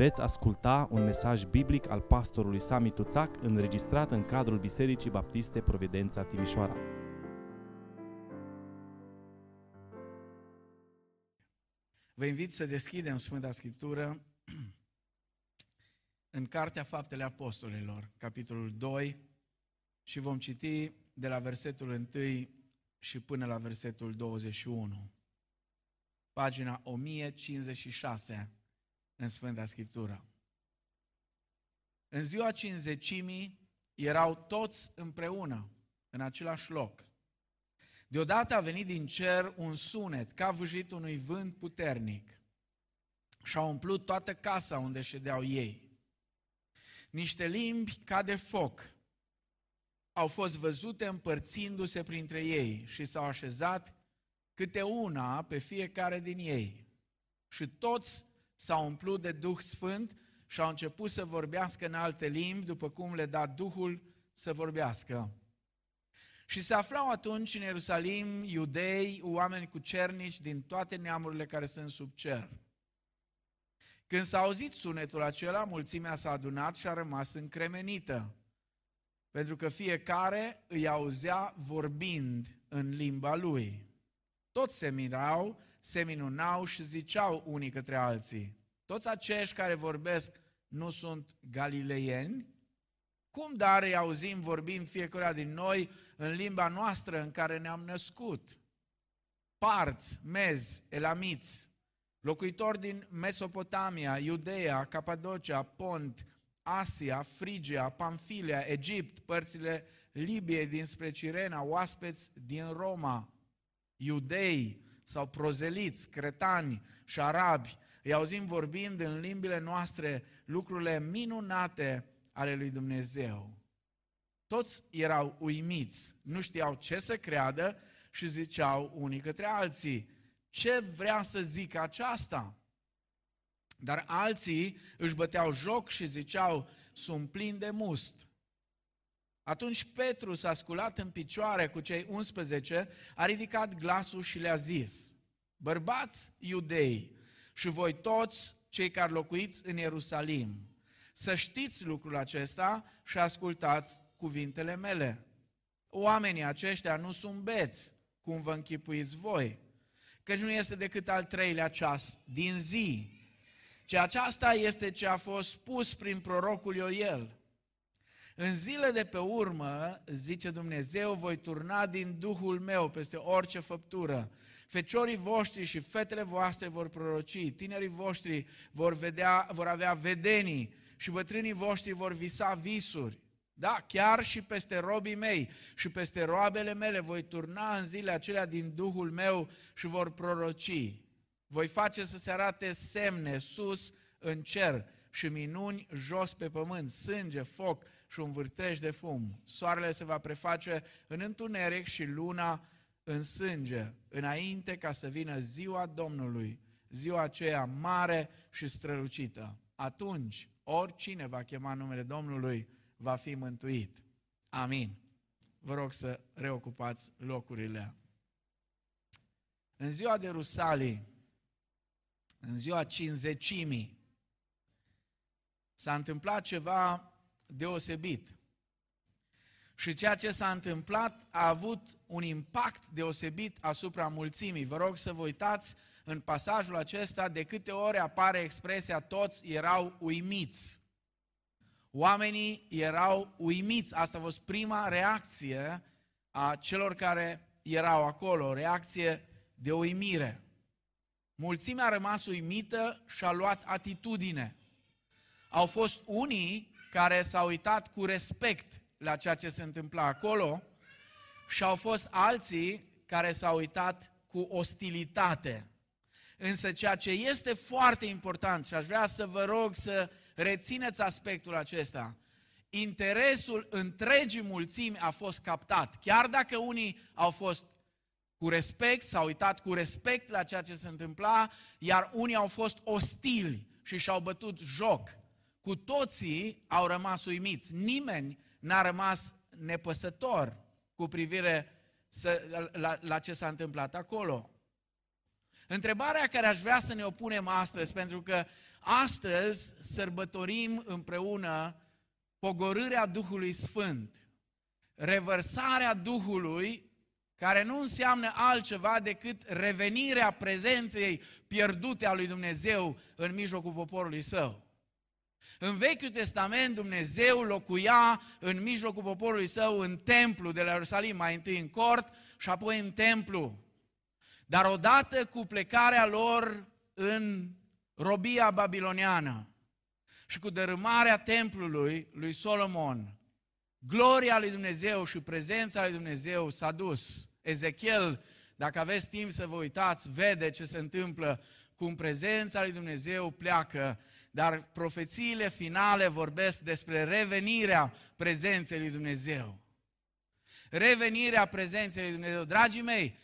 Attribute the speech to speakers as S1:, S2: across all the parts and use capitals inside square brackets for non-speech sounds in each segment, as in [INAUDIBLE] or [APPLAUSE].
S1: Veți asculta un mesaj biblic al pastorului Sami Tuțac înregistrat în cadrul Bisericii Baptiste Providența Timișoara.
S2: Vă invit să deschidem Sfânta Scriptură [CLEARS THROAT] în Cartea Faptele Apostolilor, capitolul 2, și vom citi de la versetul 1 și până la versetul 21. Pagina 1056 în Sfânta Scriptură. În ziua cinzecimii erau toți împreună, în același loc. Deodată a venit din cer un sunet, ca vâjit unui vânt puternic, și a umplut toată casa unde ședeau ei. Niște limbi ca de foc au fost văzute împărțindu-se printre ei și s-au așezat câte una pe fiecare din ei. Și toți s-au umplut de Duh Sfânt și au început să vorbească în alte limbi, după cum le da Duhul să vorbească. Și se aflau atunci în Ierusalim iudei, oameni cu cernici din toate neamurile care sunt sub cer. Când s-a auzit sunetul acela, mulțimea s-a adunat și a rămas încremenită, pentru că fiecare îi auzea vorbind în limba lui. Toți se mirau se minunau și ziceau unii către alții, toți acești care vorbesc nu sunt galileieni? Cum dar îi auzim vorbind fiecare din noi în limba noastră în care ne-am născut? Parți, mezi, elamiți, locuitori din Mesopotamia, Iudeea, Capadocia, Pont, Asia, Frigia, Pamfilia, Egipt, părțile Libiei dinspre Cirena, oaspeți din Roma, iudei, sau prozeliți, cretani și arabi, îi auzim vorbind în limbile noastre lucrurile minunate ale lui Dumnezeu. Toți erau uimiți, nu știau ce să creadă și ziceau unii către alții, ce vrea să zică aceasta? Dar alții își băteau joc și ziceau, sunt plin de must. Atunci Petru s-a sculat în picioare cu cei 11, a ridicat glasul și le-a zis, bărbați iudei și voi toți cei care locuiți în Ierusalim, să știți lucrul acesta și ascultați cuvintele mele. Oamenii aceștia nu sunt beți, cum vă închipuiți voi, căci nu este decât al treilea ceas din zi. Ce aceasta este ce a fost spus prin prorocul Ioel. În zile de pe urmă, zice Dumnezeu, voi turna din Duhul meu peste orice făptură. Feciorii voștri și fetele voastre vor proroci, tinerii voștri vor, vedea, vor avea vedenii și bătrânii voștri vor visa visuri. Da, chiar și peste robii mei și peste roabele mele voi turna în zile acelea din Duhul meu și vor proroci. Voi face să se arate semne sus în cer și minuni jos pe pământ, sânge, foc și un vârtej de fum. Soarele se va preface în întuneric și luna în sânge, înainte ca să vină ziua Domnului, ziua aceea mare și strălucită. Atunci, oricine va chema numele Domnului va fi mântuit. Amin. Vă rog să reocupați locurile. În ziua de Rusalii, în ziua cinzecimii, s-a întâmplat ceva deosebit. Și ceea ce s-a întâmplat a avut un impact deosebit asupra mulțimii. Vă rog să vă uitați în pasajul acesta de câte ori apare expresia toți erau uimiți. Oamenii erau uimiți. Asta a fost prima reacție a celor care erau acolo, o reacție de uimire. Mulțimea a rămas uimită și a luat atitudine. Au fost unii care s-au uitat cu respect la ceea ce se întâmpla acolo și au fost alții care s-au uitat cu ostilitate. Însă ceea ce este foarte important și aș vrea să vă rog să rețineți aspectul acesta, interesul întregii mulțimi a fost captat. Chiar dacă unii au fost cu respect, s-au uitat cu respect la ceea ce se întâmpla, iar unii au fost ostili și și-au bătut joc. Cu toții au rămas uimiți. Nimeni n-a rămas nepăsător cu privire să, la, la ce s-a întâmplat acolo. Întrebarea care aș vrea să ne opunem astăzi, pentru că astăzi sărbătorim împreună pogorârea Duhului Sfânt, revărsarea Duhului care nu înseamnă altceva decât revenirea prezenței pierdute a lui Dumnezeu în mijlocul poporului său. În Vechiul Testament Dumnezeu locuia în mijlocul poporului său în templu de la Ierusalim, mai întâi în cort și apoi în templu. Dar odată cu plecarea lor în robia babiloniană și cu dărâmarea templului lui Solomon, gloria lui Dumnezeu și prezența lui Dumnezeu s-a dus. Ezechiel, dacă aveți timp să vă uitați, vede ce se întâmplă cum prezența lui Dumnezeu pleacă, dar profețiile finale vorbesc despre revenirea prezenței lui Dumnezeu. Revenirea prezenței lui Dumnezeu. Dragii mei,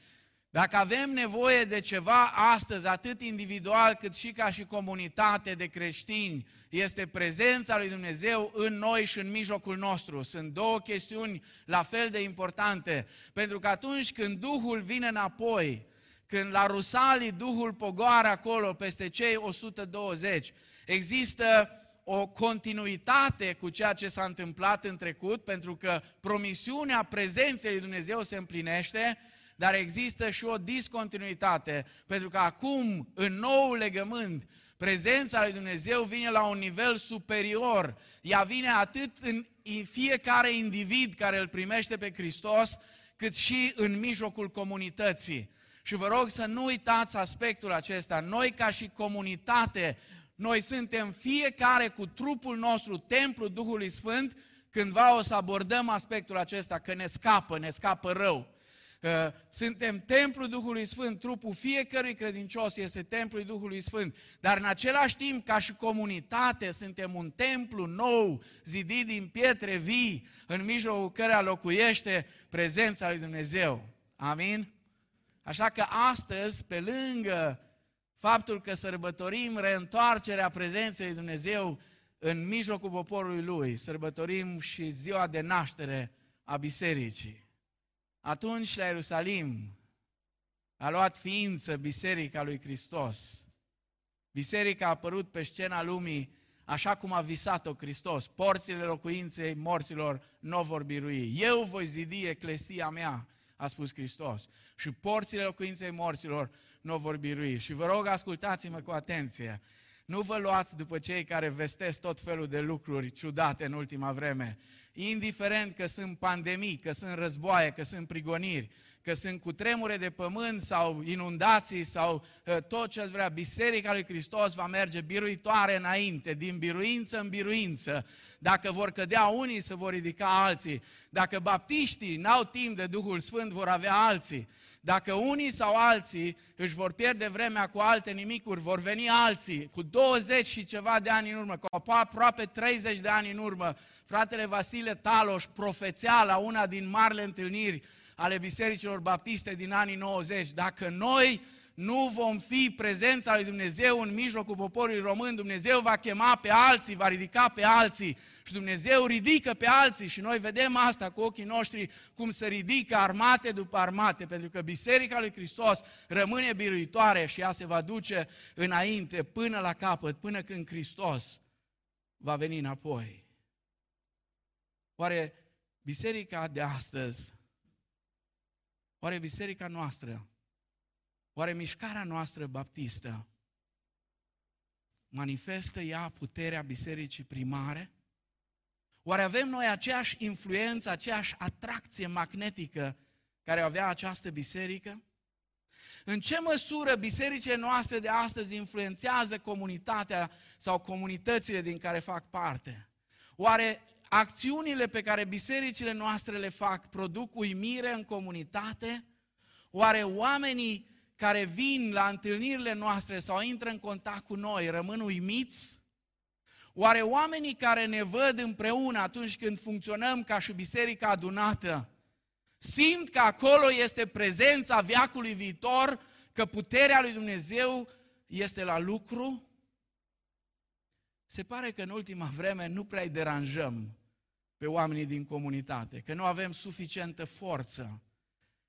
S2: dacă avem nevoie de ceva astăzi, atât individual cât și ca și comunitate de creștini, este prezența lui Dumnezeu în noi și în mijlocul nostru. Sunt două chestiuni la fel de importante, pentru că atunci când Duhul vine înapoi, când la Rusalii Duhul pogoară acolo peste cei 120, există o continuitate cu ceea ce s-a întâmplat în trecut, pentru că promisiunea prezenței lui Dumnezeu se împlinește, dar există și o discontinuitate, pentru că acum, în nou legământ, prezența lui Dumnezeu vine la un nivel superior. Ea vine atât în fiecare individ care îl primește pe Hristos, cât și în mijlocul comunității. Și vă rog să nu uitați aspectul acesta. Noi ca și comunitate, noi suntem fiecare cu trupul nostru, templul Duhului Sfânt, cândva o să abordăm aspectul acesta, că ne scapă, ne scapă rău. Suntem templul Duhului Sfânt, trupul fiecărui credincios este templul Duhului Sfânt, dar în același timp, ca și comunitate, suntem un templu nou, zidit din pietre vii, în mijlocul căreia locuiește prezența lui Dumnezeu. Amin? Așa că astăzi, pe lângă faptul că sărbătorim reîntoarcerea prezenței lui Dumnezeu în mijlocul poporului Lui, sărbătorim și ziua de naștere a bisericii. Atunci la Ierusalim a luat ființă Biserica lui Hristos. Biserica a apărut pe scena lumii așa cum a visat-o Hristos. Porțile locuinței morților nu vor birui. Eu voi zidi eclesia mea, a spus Hristos. Și porțile locuinței morților nu vor birui. Și vă rog, ascultați-mă cu atenție. Nu vă luați după cei care vestesc tot felul de lucruri ciudate în ultima vreme. Indiferent că sunt pandemii, că sunt războaie, că sunt prigoniri, că sunt cutremure de pământ sau inundații sau uh, tot ce ați vrea, Biserica lui Hristos va merge biruitoare înainte, din biruință în biruință. Dacă vor cădea unii, să vor ridica alții. Dacă baptiștii n-au timp de Duhul Sfânt, vor avea alții. Dacă unii sau alții își vor pierde vremea cu alte nimicuri, vor veni alții cu 20 și ceva de ani în urmă, cu aproape 30 de ani în urmă. Fratele Vasile Taloș profețea la una din marile întâlniri ale bisericilor baptiste din anii 90. Dacă noi nu vom fi prezența lui Dumnezeu în mijlocul poporului român, Dumnezeu va chema pe alții, va ridica pe alții și Dumnezeu ridică pe alții și noi vedem asta cu ochii noștri cum se ridică armate după armate, pentru că Biserica lui Hristos rămâne biruitoare și ea se va duce înainte până la capăt, până când Hristos va veni înapoi. Oare biserica de astăzi, oare biserica noastră Oare mișcarea noastră baptistă manifestă ea puterea bisericii primare? Oare avem noi aceeași influență, aceeași atracție magnetică care avea această biserică? În ce măsură bisericile noastre de astăzi influențează comunitatea sau comunitățile din care fac parte? Oare acțiunile pe care bisericile noastre le fac produc uimire în comunitate? Oare oamenii care vin la întâlnirile noastre sau intră în contact cu noi rămân uimiți? Oare oamenii care ne văd împreună atunci când funcționăm ca și biserica adunată, simt că acolo este prezența viacului viitor, că puterea lui Dumnezeu este la lucru? Se pare că în ultima vreme nu prea îi deranjăm pe oamenii din comunitate, că nu avem suficientă forță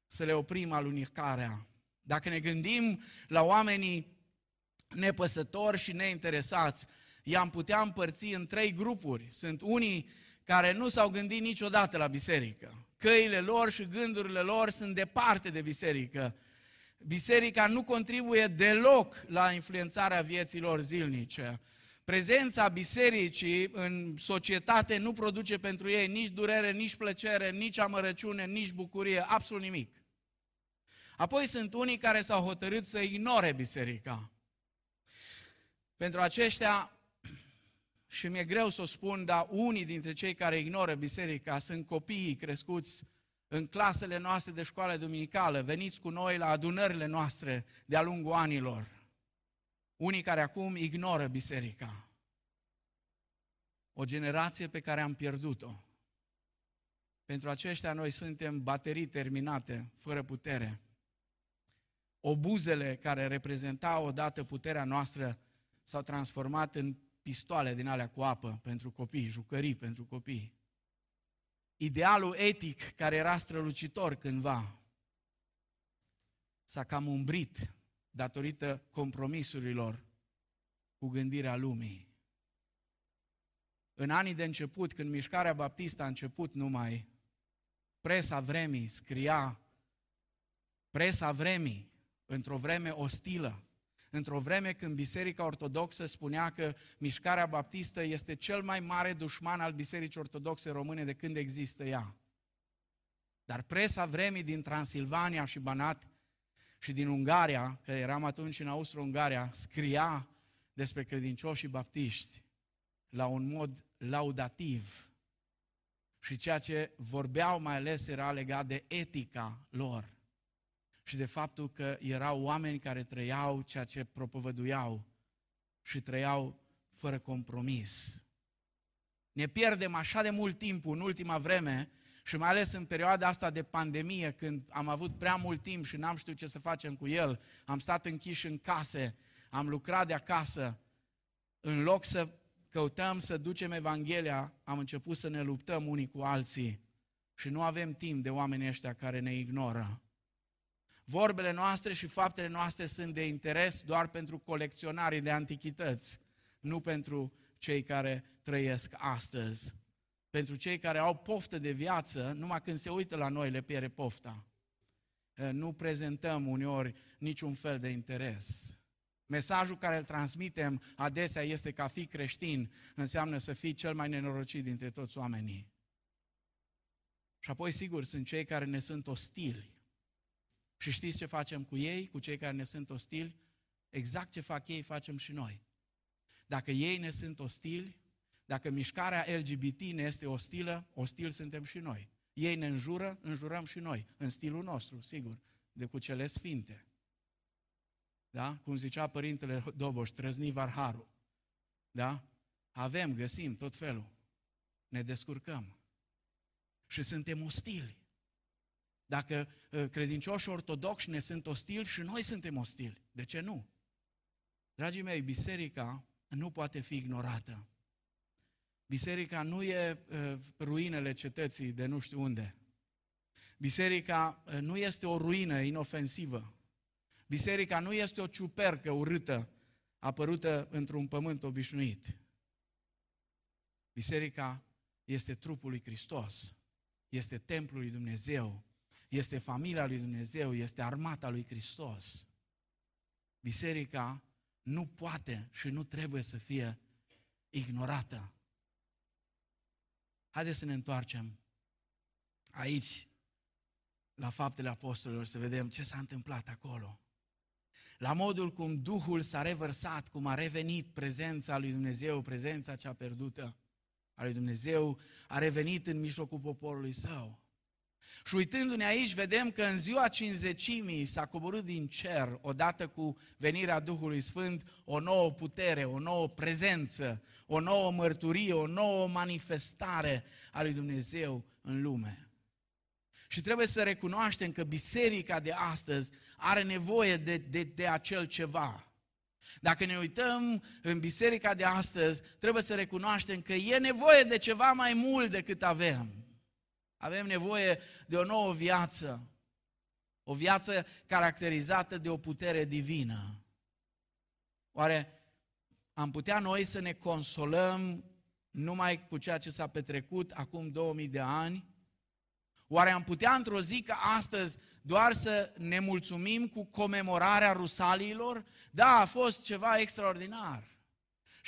S2: să le oprim alunicarea dacă ne gândim la oamenii nepăsători și neinteresați. I-am putea împărți în trei grupuri. Sunt unii care nu s-au gândit niciodată la biserică. Căile lor și gândurile lor sunt departe de biserică. Biserica nu contribuie deloc la influențarea vieților zilnice. Prezența bisericii în societate nu produce pentru ei nici durere, nici plăcere, nici amărăciune, nici bucurie, absolut nimic. Apoi sunt unii care s-au hotărât să ignore biserica. Pentru aceștia, și mi-e greu să o spun, dar unii dintre cei care ignoră biserica sunt copiii crescuți în clasele noastre de școală duminicală, veniți cu noi la adunările noastre de-a lungul anilor. Unii care acum ignoră biserica. O generație pe care am pierdut-o. Pentru aceștia noi suntem baterii terminate, fără putere. Obuzele care reprezentau odată puterea noastră s-au transformat în pistoale din alea cu apă pentru copii, jucării pentru copii. Idealul etic care era strălucitor cândva s-a cam umbrit datorită compromisurilor cu gândirea lumii. În anii de început, când mișcarea baptistă a început numai, presa vremii scria, presa vremii, într-o vreme ostilă, într-o vreme când Biserica Ortodoxă spunea că mișcarea baptistă este cel mai mare dușman al Bisericii Ortodoxe Române de când există ea. Dar presa vremii din Transilvania și Banat și din Ungaria, că eram atunci în Austro-Ungaria, scria despre credincioșii baptiști la un mod laudativ. Și ceea ce vorbeau mai ales era legat de etica lor și de faptul că erau oameni care trăiau ceea ce propovăduiau și trăiau fără compromis. Ne pierdem așa de mult timp în ultima vreme și mai ales în perioada asta de pandemie, când am avut prea mult timp și n-am știut ce să facem cu el, am stat închiși în case, am lucrat de acasă, în loc să căutăm să ducem Evanghelia, am început să ne luptăm unii cu alții și nu avem timp de oamenii ăștia care ne ignoră. Vorbele noastre și faptele noastre sunt de interes doar pentru colecționarii de antichități, nu pentru cei care trăiesc astăzi. Pentru cei care au poftă de viață, numai când se uită la noi le pierde pofta. Nu prezentăm uneori niciun fel de interes. Mesajul care îl transmitem adesea este că a fi creștin înseamnă să fii cel mai nenorocit dintre toți oamenii. Și apoi, sigur, sunt cei care ne sunt ostili. Și știți ce facem cu ei, cu cei care ne sunt ostili? Exact ce fac ei, facem și noi. Dacă ei ne sunt ostili, dacă mișcarea LGBT ne este ostilă, ostil suntem și noi. Ei ne înjură, înjurăm și noi, în stilul nostru, sigur, de cu cele sfinte. Da? Cum zicea Părintele Doboș, trăzni varharul. Da? Avem, găsim tot felul. Ne descurcăm. Și suntem ostili. Dacă uh, credincioșii ortodoxi ne sunt ostili și noi suntem ostili. De ce nu? Dragii mei, biserica nu poate fi ignorată. Biserica nu e uh, ruinele cetății de nu știu unde. Biserica uh, nu este o ruină inofensivă. Biserica nu este o ciupercă urâtă apărută într-un pământ obișnuit. Biserica este trupul lui Hristos, este templul lui Dumnezeu, este familia lui Dumnezeu, este armata lui Hristos. Biserica nu poate și nu trebuie să fie ignorată. Haideți să ne întoarcem aici, la faptele apostolilor, să vedem ce s-a întâmplat acolo. La modul cum Duhul s-a revărsat, cum a revenit prezența lui Dumnezeu, prezența cea pierdută a lui Dumnezeu, a revenit în mijlocul poporului său. Și uitându-ne aici, vedem că în ziua cinzecimii s-a coborât din cer, odată cu venirea Duhului Sfânt, o nouă putere, o nouă prezență, o nouă mărturie, o nouă manifestare a lui Dumnezeu în lume. Și trebuie să recunoaștem că biserica de astăzi are nevoie de, de, de acel ceva. Dacă ne uităm în biserica de astăzi, trebuie să recunoaștem că e nevoie de ceva mai mult decât avem. Avem nevoie de o nouă viață, o viață caracterizată de o putere divină. Oare am putea noi să ne consolăm numai cu ceea ce s-a petrecut acum 2000 de ani? Oare am putea într-o zi ca astăzi doar să ne mulțumim cu comemorarea rusaliilor? Da, a fost ceva extraordinar.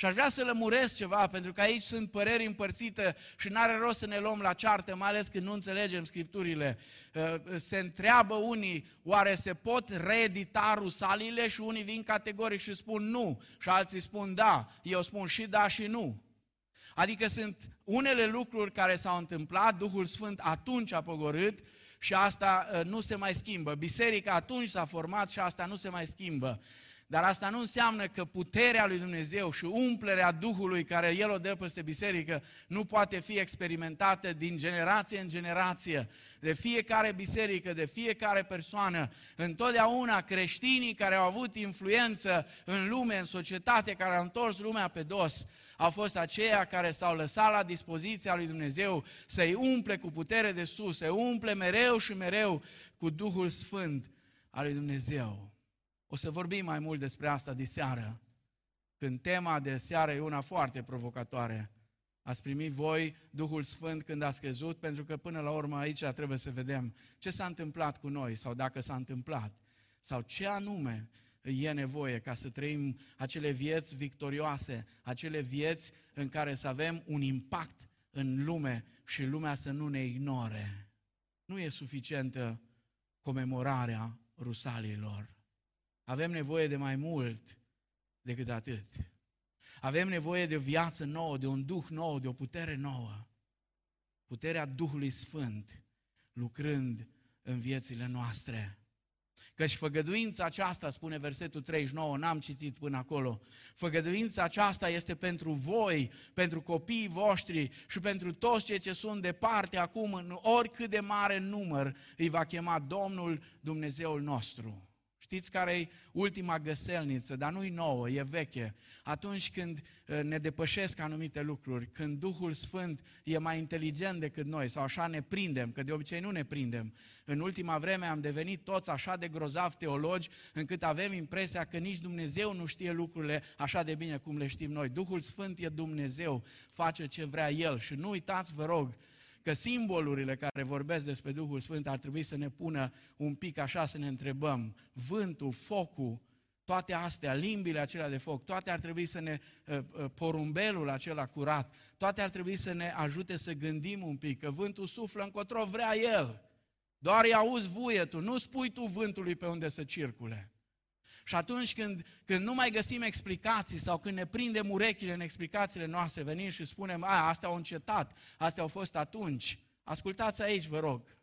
S2: Și aș vrea să lămuresc ceva, pentru că aici sunt păreri împărțite și nu are rost să ne luăm la ceartă, mai ales când nu înțelegem Scripturile. Uh, se întreabă unii, oare se pot reedita rusalile și unii vin categoric și spun nu și alții spun da. Eu spun și da și nu. Adică sunt unele lucruri care s-au întâmplat, Duhul Sfânt atunci a pogorât și asta uh, nu se mai schimbă. Biserica atunci s-a format și asta nu se mai schimbă. Dar asta nu înseamnă că puterea lui Dumnezeu și umplerea Duhului care El o dă peste biserică nu poate fi experimentată din generație în generație, de fiecare biserică, de fiecare persoană. Întotdeauna creștinii care au avut influență în lume, în societate, care au întors lumea pe dos, au fost aceia care s-au lăsat la dispoziția lui Dumnezeu să-i umple cu putere de sus, să-i umple mereu și mereu cu Duhul Sfânt al lui Dumnezeu. O să vorbim mai mult despre asta de seară, când tema de seară e una foarte provocatoare. Ați primit voi Duhul Sfânt când ați crezut, pentru că până la urmă aici trebuie să vedem ce s-a întâmplat cu noi sau dacă s-a întâmplat sau ce anume e nevoie ca să trăim acele vieți victorioase, acele vieți în care să avem un impact în lume și lumea să nu ne ignore. Nu e suficientă comemorarea rusalilor. Avem nevoie de mai mult decât atât. Avem nevoie de o viață nouă, de un duh nou, de o putere nouă. Puterea Duhului Sfânt lucrând în viețile noastre. Căci făgăduința aceasta, spune versetul 39, n-am citit până acolo, făgăduința aceasta este pentru voi, pentru copiii voștri și pentru toți cei ce sunt departe acum, în oricât de mare număr, îi va chema Domnul Dumnezeul nostru. Știți care e ultima găselniță, dar nu-i nouă, e veche. Atunci când uh, ne depășesc anumite lucruri, când Duhul Sfânt e mai inteligent decât noi, sau așa ne prindem, că de obicei nu ne prindem. În ultima vreme am devenit toți așa de grozav teologi, încât avem impresia că nici Dumnezeu nu știe lucrurile așa de bine cum le știm noi. Duhul Sfânt e Dumnezeu, face ce vrea El și nu uitați, vă rog, că simbolurile care vorbesc despre Duhul Sfânt ar trebui să ne pună un pic așa să ne întrebăm. Vântul, focul, toate astea, limbile acelea de foc, toate ar trebui să ne, uh, uh, porumbelul acela curat, toate ar trebui să ne ajute să gândim un pic, că vântul suflă încotro vrea el. Doar îi auzi vuietul, nu spui tu vântului pe unde să circule. Și atunci când, când nu mai găsim explicații sau când ne prindem urechile în explicațiile noastre, venim și spunem, a, astea au încetat, astea au fost atunci. Ascultați aici, vă rog.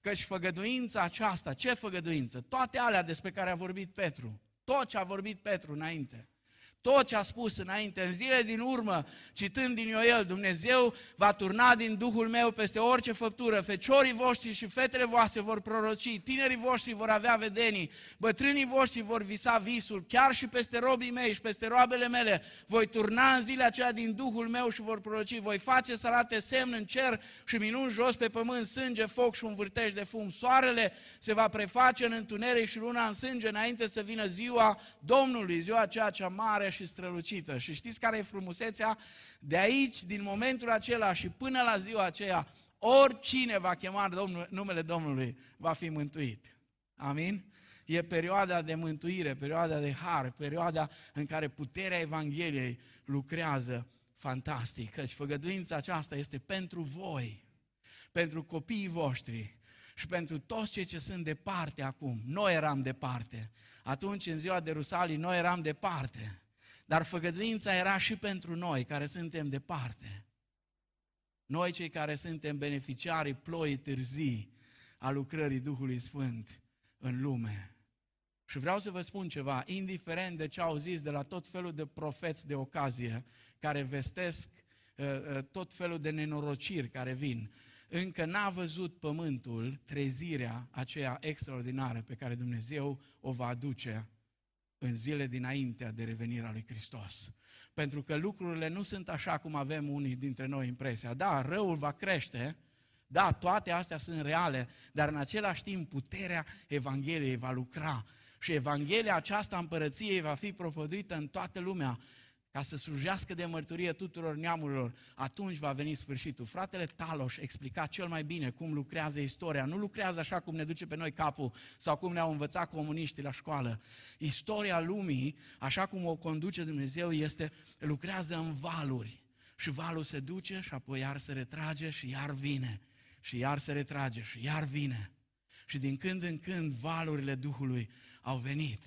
S2: Căci făgăduința aceasta, ce făgăduință? Toate alea despre care a vorbit Petru, tot ce a vorbit Petru înainte, tot ce a spus înainte, în zile din urmă, citând din Ioel, Dumnezeu va turna din Duhul meu peste orice făptură, feciorii voștri și fetele voastre vor proroci, tinerii voștri vor avea vedenii, bătrânii voștri vor visa visul, chiar și peste robii mei și peste roabele mele, voi turna în zile acelea din Duhul meu și vor proroci, voi face să arate semn în cer și minuni jos pe pământ, sânge, foc și un vârtej de fum. Soarele se va preface în întuneric și luna în sânge înainte să vină ziua Domnului, ziua aceea cea mare și strălucită. Și știți care e frumusețea? De aici, din momentul acela și până la ziua aceea, oricine va chema Domnul, numele Domnului va fi mântuit. Amin? E perioada de mântuire, perioada de har, perioada în care puterea Evangheliei lucrează fantastic. Căci făgăduința aceasta este pentru voi, pentru copiii voștri și pentru toți cei ce sunt departe acum. Noi eram departe. Atunci, în ziua de Rusalii, noi eram departe. Dar făgăduința era și pentru noi care suntem departe. Noi cei care suntem beneficiarii ploii târzii a lucrării Duhului Sfânt în lume. Și vreau să vă spun ceva, indiferent de ce au zis de la tot felul de profeți de ocazie care vestesc uh, uh, tot felul de nenorociri care vin, încă n-a văzut pământul trezirea aceea extraordinară pe care Dumnezeu o va aduce în zile dinaintea de revenirea lui Hristos. Pentru că lucrurile nu sunt așa cum avem unii dintre noi impresia. Da, răul va crește, da, toate astea sunt reale, dar în același timp puterea Evangheliei va lucra Și Evanghelia aceasta împărăției va fi propovăduită în toată lumea ca să slujească de mărturie tuturor neamurilor, atunci va veni sfârșitul. Fratele Taloș explica cel mai bine cum lucrează istoria. Nu lucrează așa cum ne duce pe noi capul sau cum ne-au învățat comuniștii la școală. Istoria lumii, așa cum o conduce Dumnezeu, este lucrează în valuri. Și valul se duce și apoi iar se retrage și iar vine. Și iar se retrage și iar vine. Și din când în când valurile Duhului au venit.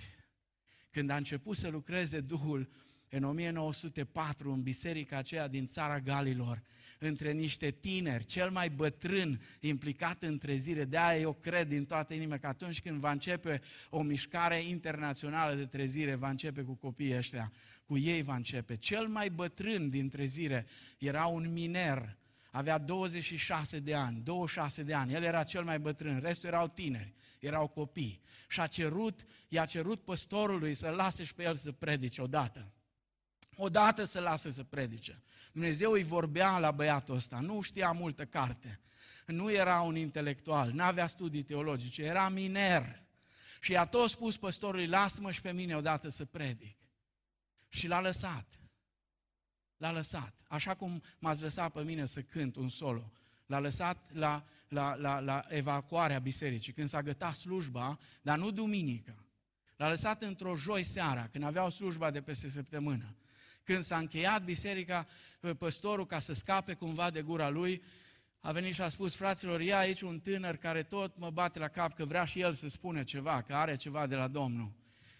S2: Când a început să lucreze Duhul, în 1904 în biserica aceea din țara Galilor, între niște tineri, cel mai bătrân implicat în trezire. De aia eu cred din toată inima că atunci când va începe o mișcare internațională de trezire, va începe cu copiii ăștia, cu ei va începe. Cel mai bătrân din trezire era un miner, avea 26 de ani, 26 de ani, el era cel mai bătrân, restul erau tineri, erau copii. Și a cerut, i-a cerut păstorului să lase și pe el să predice odată odată să lasă să predice. Dumnezeu îi vorbea la băiatul ăsta, nu știa multă carte, nu era un intelectual, nu avea studii teologice, era miner. Și i-a tot spus păstorului, lasă-mă și pe mine odată să predic. Și l-a lăsat. L-a lăsat. Așa cum m-ați lăsat pe mine să cânt un solo. L-a lăsat la, la, la, la evacuarea bisericii, când s-a gătat slujba, dar nu duminică. L-a lăsat într-o joi seara, când aveau slujba de peste săptămână. Când s-a încheiat biserica, păstorul, ca să scape cumva de gura lui, a venit și a spus, fraților, ia aici un tânăr care tot mă bate la cap că vrea și el să spună ceva, că are ceva de la Domnul.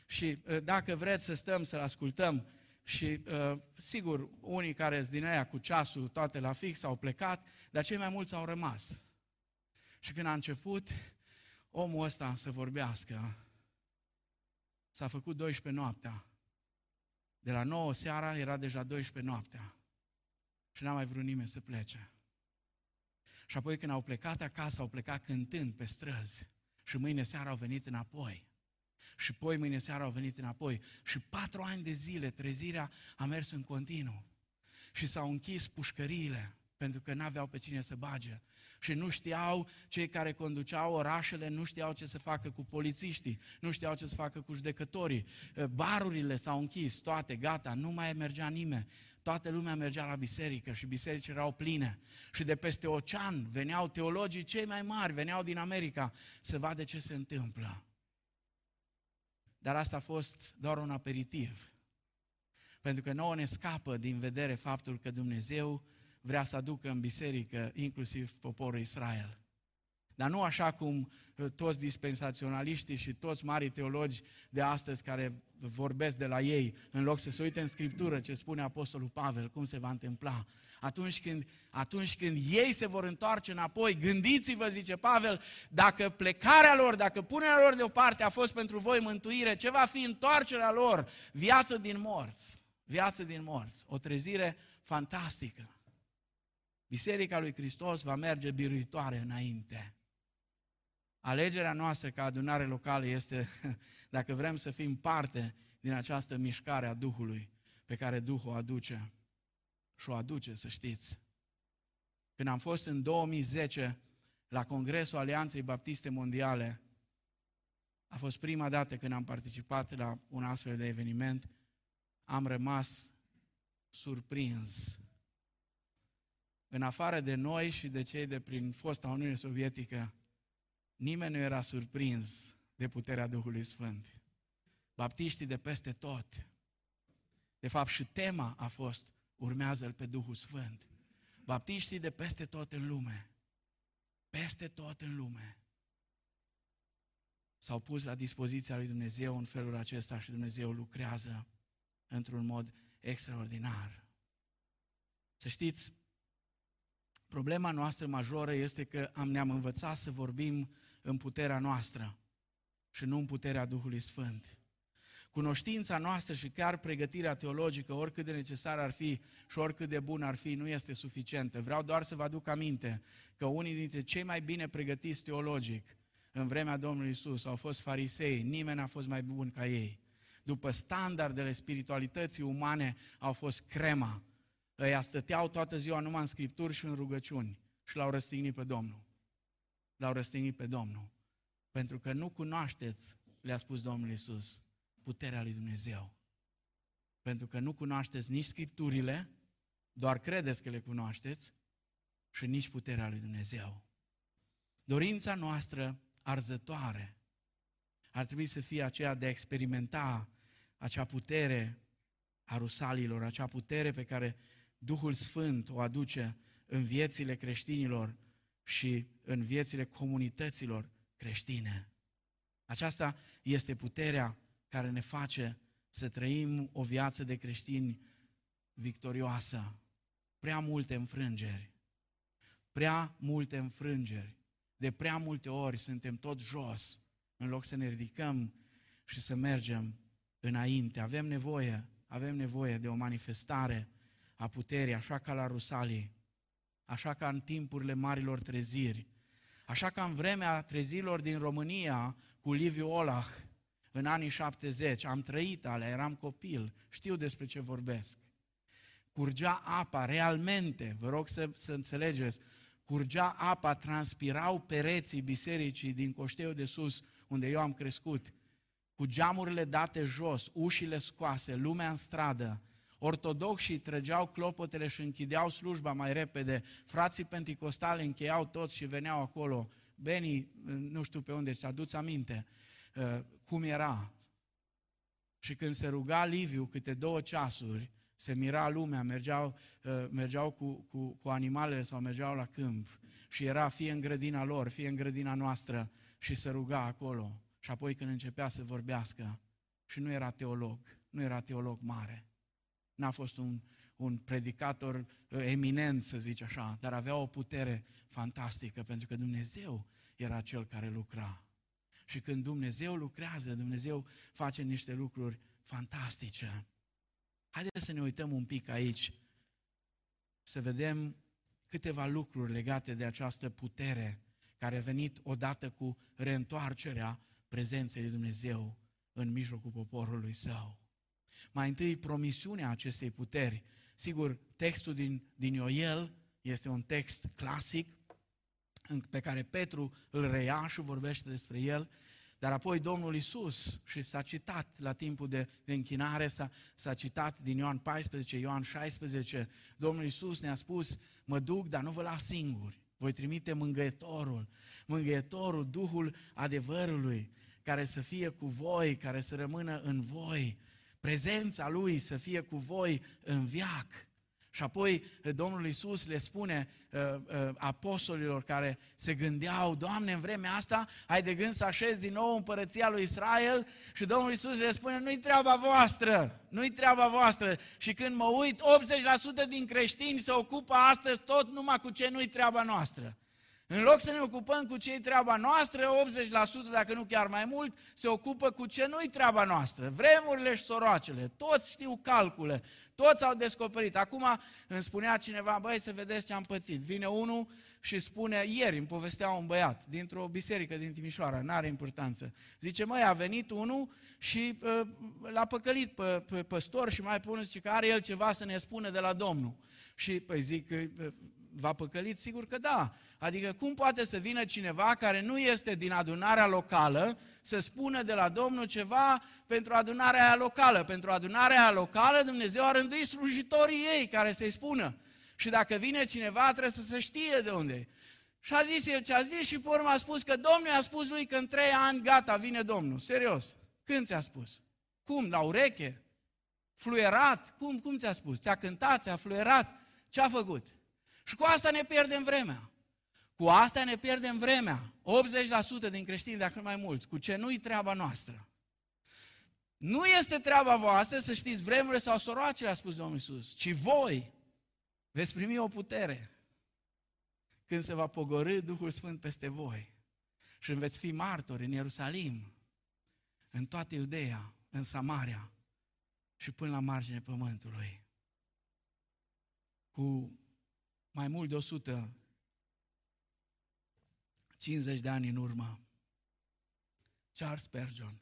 S2: Și dacă vreți să stăm să-l ascultăm, și uh, sigur, unii care sunt din aia cu ceasul toate la fix au plecat, dar cei mai mulți au rămas. Și când a început omul ăsta să vorbească, s-a făcut 12 noaptea de la 9 seara era deja 12 noaptea. Și n-a mai vrut nimeni să plece. Și apoi când au plecat acasă, au plecat cântând pe străzi. Și mâine seara au venit înapoi. Și poi mâine seara au venit înapoi. Și patru ani de zile trezirea a mers în continuu. Și s-au închis pușcăriile pentru că n-aveau pe cine să bage. Și nu știau, cei care conduceau orașele, nu știau ce să facă cu polițiștii, nu știau ce să facă cu judecătorii. Barurile s-au închis, toate, gata, nu mai mergea nimeni. Toată lumea mergea la biserică și biserici erau pline. Și de peste ocean veneau teologii cei mai mari, veneau din America să vadă ce se întâmplă. Dar asta a fost doar un aperitiv. Pentru că nouă ne scapă din vedere faptul că Dumnezeu vrea să aducă în biserică inclusiv poporul Israel. Dar nu așa cum uh, toți dispensaționaliștii și toți mari teologi de astăzi care vorbesc de la ei, în loc să se uite în Scriptură ce spune Apostolul Pavel, cum se va întâmpla. Atunci când, atunci când ei se vor întoarce înapoi, gândiți-vă, zice Pavel, dacă plecarea lor, dacă punerea lor deoparte a fost pentru voi mântuire, ce va fi întoarcerea lor? Viață din morți. Viață din morți. O trezire fantastică. Biserica lui Hristos va merge biruitoare înainte. Alegerea noastră ca adunare locală este, [LAUGHS] dacă vrem să fim parte din această mișcare a Duhului pe care Duhul o aduce și o aduce, să știți. Când am fost în 2010 la Congresul Alianței Baptiste Mondiale, a fost prima dată când am participat la un astfel de eveniment, am rămas surprins în afară de noi și de cei de prin fosta Uniune Sovietică, nimeni nu era surprins de puterea Duhului Sfânt. Baptiștii de peste tot. De fapt, și tema a fost urmează-L pe Duhul Sfânt. Baptiștii de peste tot în lume, peste tot în lume, s-au pus la dispoziția lui Dumnezeu în felul acesta și Dumnezeu lucrează într-un mod extraordinar. Să știți, Problema noastră majoră este că am, ne-am învățat să vorbim în puterea noastră și nu în puterea Duhului Sfânt. Cunoștința noastră și chiar pregătirea teologică, oricât de necesară ar fi și oricât de bun ar fi, nu este suficientă. Vreau doar să vă aduc aminte că unii dintre cei mai bine pregătiți teologic în vremea Domnului Isus au fost farisei, nimeni n-a fost mai bun ca ei. După standardele spiritualității umane au fost crema, Ăia stăteau toată ziua numai în scripturi și în rugăciuni și l-au răstignit pe Domnul. L-au răstignit pe Domnul. Pentru că nu cunoașteți le-a spus Domnul Isus? Puterea lui Dumnezeu. Pentru că nu cunoașteți nici Scripturile, doar credeți că le cunoașteți, și nici puterea lui Dumnezeu. Dorința noastră arzătoare ar trebui să fie aceea de a experimenta acea putere a rusalilor, acea putere pe care Duhul Sfânt o aduce în viețile creștinilor și în viețile comunităților creștine. Aceasta este puterea care ne face să trăim o viață de creștini victorioasă. Prea multe înfrângeri. Prea multe înfrângeri. De prea multe ori suntem tot jos, în loc să ne ridicăm și să mergem înainte. Avem nevoie, avem nevoie de o manifestare a puterii, așa ca la Rusalii, așa ca în timpurile marilor treziri, așa ca în vremea trezirilor din România cu Liviu Olah, în anii 70, am trăit alea, eram copil, știu despre ce vorbesc. Curgea apa, realmente, vă rog să, să înțelegeți, curgea apa, transpirau pereții bisericii din Coșteiul de Sus, unde eu am crescut, cu geamurile date jos, ușile scoase, lumea în stradă, ortodoxii trăgeau clopotele și închideau slujba mai repede, frații penticostale încheiau toți și veneau acolo. Beni, nu știu pe unde, ți aduți aminte uh, cum era. Și când se ruga Liviu câte două ceasuri, se mira lumea, mergeau, uh, mergeau cu, cu, cu animalele sau mergeau la câmp și era fie în grădina lor, fie în grădina noastră și se ruga acolo. Și apoi când începea să vorbească, și nu era teolog, nu era teolog mare, n-a fost un, un predicator uh, eminent, să zici așa, dar avea o putere fantastică, pentru că Dumnezeu era cel care lucra. Și când Dumnezeu lucrează, Dumnezeu face niște lucruri fantastice. Haideți să ne uităm un pic aici, să vedem câteva lucruri legate de această putere care a venit odată cu reîntoarcerea prezenței lui Dumnezeu în mijlocul poporului său. Mai întâi, promisiunea acestei puteri. Sigur, textul din, din Ioel este un text clasic pe care Petru îl reia și vorbește despre el, dar apoi Domnul Isus, și s-a citat la timpul de, de închinare, s-a, s-a citat din Ioan 14, Ioan 16, Domnul Isus ne-a spus, mă duc, dar nu vă las singuri, voi trimite mângâietorul, mângâietorul, Duhul adevărului, care să fie cu voi, care să rămână în voi, prezența Lui să fie cu voi în viac. Și apoi eh, Domnul Iisus le spune uh, uh, apostolilor care se gândeau, Doamne, în vremea asta ai de gând să așezi din nou împărăția lui Israel și Domnul Iisus le spune, nu-i treaba voastră, nu-i treaba voastră. Și când mă uit, 80% din creștini se ocupă astăzi tot numai cu ce nu-i treaba noastră. În loc să ne ocupăm cu ce treaba noastră, 80%, dacă nu chiar mai mult, se ocupă cu ce nu-i treaba noastră. Vremurile și soroacele, toți știu calcule, toți au descoperit. Acum îmi spunea cineva, băi, să vedeți ce am pățit. Vine unul și spune, ieri îmi povestea un băiat dintr-o biserică din Timișoara, nu are importanță. Zice, măi, a venit unul și uh, l-a păcălit pe, pe păstor și mai pune, zice că are el ceva să ne spună de la Domnul. Și păi zic, uh, v-a păcălit? Sigur că da. Adică cum poate să vină cineva care nu este din adunarea locală să spună de la Domnul ceva pentru adunarea aia locală? Pentru adunarea aia locală Dumnezeu a rânduit slujitorii ei care să-i spună. Și dacă vine cineva trebuie să se știe de unde Și a zis el ce a zis și pe urmă a spus că Domnul a spus lui că în trei ani gata vine Domnul. Serios. Când ți-a spus? Cum? La ureche? Fluierat? Cum, cum ți-a spus? Ți-a cântat? Ți-a fluierat? Ce a făcut? Și cu asta ne pierdem vremea. Cu asta ne pierdem vremea. 80% din creștini, dacă nu mai mulți, cu ce nu-i treaba noastră. Nu este treaba voastră să știți vremurile sau soroacele, a spus Domnul Iisus, ci voi veți primi o putere când se va pogorâ Duhul Sfânt peste voi și veți fi martori în Ierusalim, în toată Iudeea, în Samaria și până la marginea pământului. Cu mai mult de 150 de ani în urmă, Charles Spurgeon,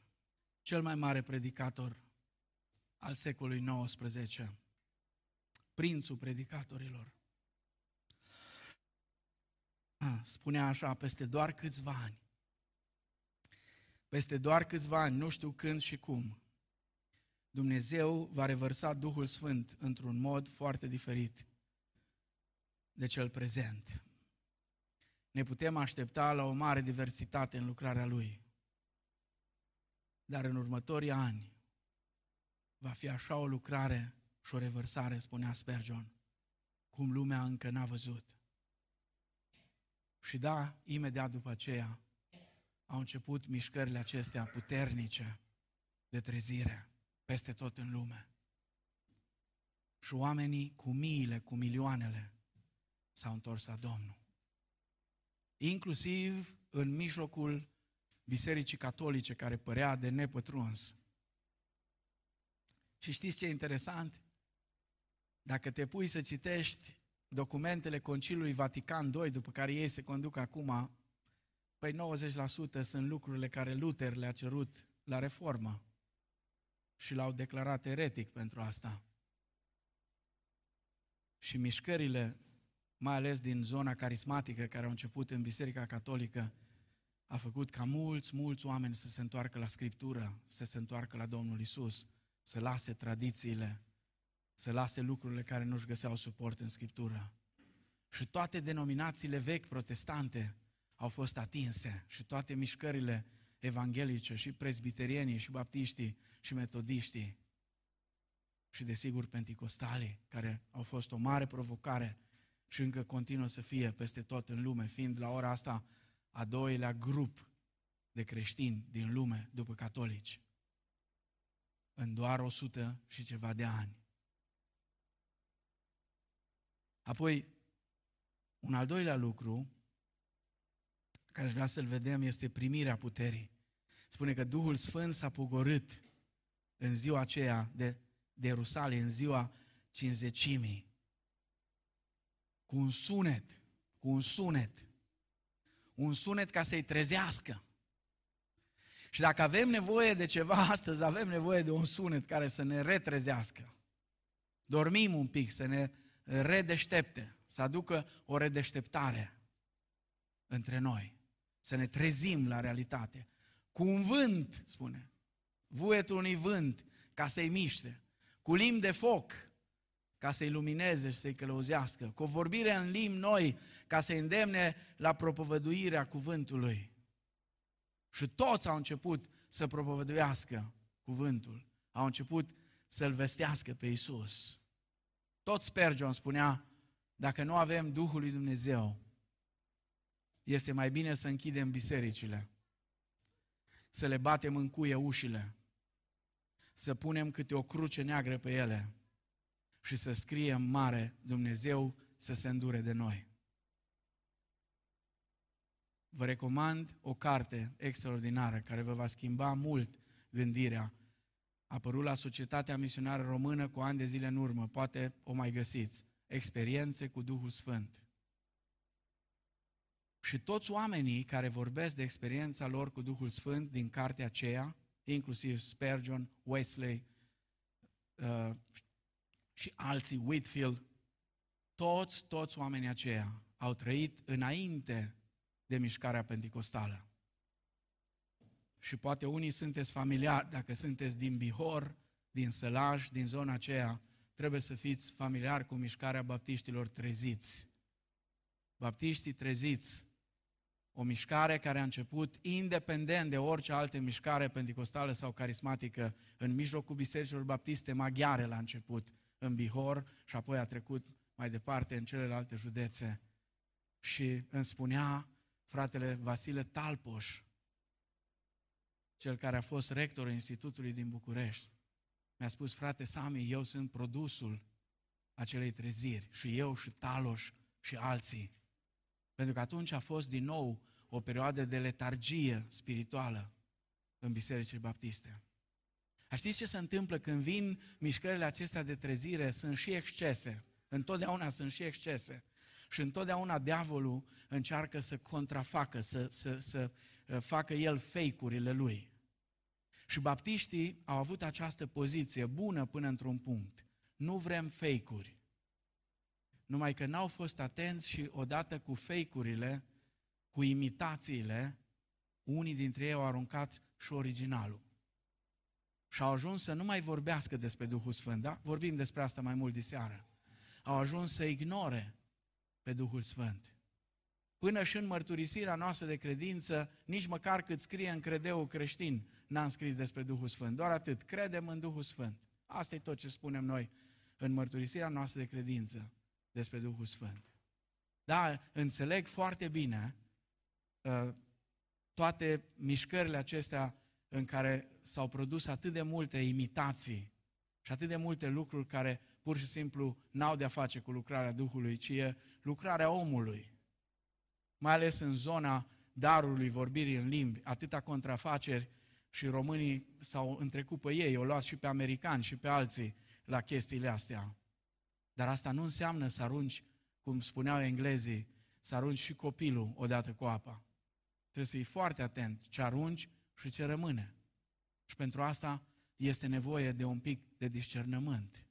S2: cel mai mare predicator al secolului XIX, prințul predicatorilor, spunea așa, peste doar câțiva ani, peste doar câțiva ani, nu știu când și cum, Dumnezeu va revărsa Duhul Sfânt într-un mod foarte diferit de cel prezent. Ne putem aștepta la o mare diversitate în lucrarea Lui. Dar în următorii ani va fi așa o lucrare și o revărsare, spunea Spurgeon, cum lumea încă n-a văzut. Și da, imediat după aceea au început mișcările acestea puternice de trezire peste tot în lume. Și oamenii cu miile, cu milioanele s-au întors la Domnul. Inclusiv în mijlocul bisericii catolice care părea de nepătruns. Și știți ce e interesant? Dacă te pui să citești documentele Concilului Vatican II, după care ei se conduc acum, păi 90% sunt lucrurile care Luther le-a cerut la reformă și l-au declarat eretic pentru asta. Și mișcările, mai ales din zona carismatică care au început în Biserica Catolică, a făcut ca mulți, mulți oameni să se întoarcă la Scriptură, să se întoarcă la Domnul Isus, să lase tradițiile, să lase lucrurile care nu-și găseau suport în Scriptură. Și toate denominațiile vechi protestante au fost atinse și toate mișcările evanghelice și prezbiterienii și baptiștii și metodiștii și desigur penticostalii, care au fost o mare provocare și încă continuă să fie peste tot în lume, fiind la ora asta a doilea grup de creștini din lume după catolici. În doar 100 și ceva de ani. Apoi, un al doilea lucru care aș vrea să-l vedem este primirea puterii. Spune că Duhul Sfânt s-a pogorât în ziua aceea de, de Ierusalim, în ziua cinzecimii, cu un sunet, cu un sunet, un sunet ca să-i trezească. Și dacă avem nevoie de ceva astăzi, avem nevoie de un sunet care să ne retrezească. Dormim un pic, să ne redeștepte, să aducă o redeșteptare între noi, să ne trezim la realitate. Cu un vânt, spune, vuietul unui vânt ca să-i miște, cu limbi de foc ca să-i lumineze și să-i călăuzească, cu o vorbire în limbi noi ca să-i îndemne la propovăduirea cuvântului. Și toți au început să propovăduiască cuvântul, au început să-L vestească pe Isus. Tot Spurgeon spunea, dacă nu avem Duhul lui Dumnezeu, este mai bine să închidem bisericile, să le batem în cuie ușile, să punem câte o cruce neagră pe ele și să scriem mare Dumnezeu să se îndure de noi. Vă recomand o carte extraordinară care vă va schimba mult gândirea. A apărut la Societatea Misionară Română cu ani de zile în urmă, poate o mai găsiți. Experiențe cu Duhul Sfânt. Și toți oamenii care vorbesc de experiența lor cu Duhul Sfânt din cartea aceea, inclusiv Spurgeon, Wesley uh, și alții, Whitfield, toți, toți oamenii aceia au trăit înainte de mișcarea pentecostală. Și poate unii sunteți familiari, dacă sunteți din Bihor, din Sălaj, din zona aceea, trebuie să fiți familiari cu mișcarea baptiștilor treziți. Baptiștii treziți o mișcare care a început independent de orice altă mișcare pentecostală sau carismatică în mijlocul bisericilor baptiste maghiare la început, în Bihor și apoi a trecut mai departe în celelalte județe. Și îmi spunea fratele Vasile Talpoș, cel care a fost rectorul Institutului din București, mi-a spus, frate Sami, eu sunt produsul acelei treziri și eu și Taloș și alții pentru că atunci a fost din nou o perioadă de letargie spirituală în bisericile baptiste. A știți ce se întâmplă când vin mișcările acestea de trezire? Sunt și excese. Întotdeauna sunt și excese. Și întotdeauna diavolul încearcă să contrafacă, să, să, să uh, facă el fake-urile lui. Și baptiștii au avut această poziție bună până într-un punct. Nu vrem fake-uri numai că n-au fost atenți și odată cu fake-urile, cu imitațiile, unii dintre ei au aruncat și originalul. Și au ajuns să nu mai vorbească despre Duhul Sfânt, da? Vorbim despre asta mai mult de seară. Au ajuns să ignore pe Duhul Sfânt. Până și în mărturisirea noastră de credință, nici măcar cât scrie în credeul creștin, n-am scris despre Duhul Sfânt. Doar atât, credem în Duhul Sfânt. Asta e tot ce spunem noi în mărturisirea noastră de credință despre Duhul Sfânt. Da, înțeleg foarte bine uh, toate mișcările acestea în care s-au produs atât de multe imitații și atât de multe lucruri care pur și simplu n-au de-a face cu lucrarea Duhului, ci e lucrarea omului. Mai ales în zona darului vorbirii în limbi, atâta contrafaceri și românii s-au întrecut pe ei, o luat și pe americani și pe alții la chestiile astea. Dar asta nu înseamnă să arunci, cum spuneau englezii, să arunci și copilul odată cu apa. Trebuie să fii foarte atent ce arunci și ce rămâne. Și pentru asta este nevoie de un pic de discernământ.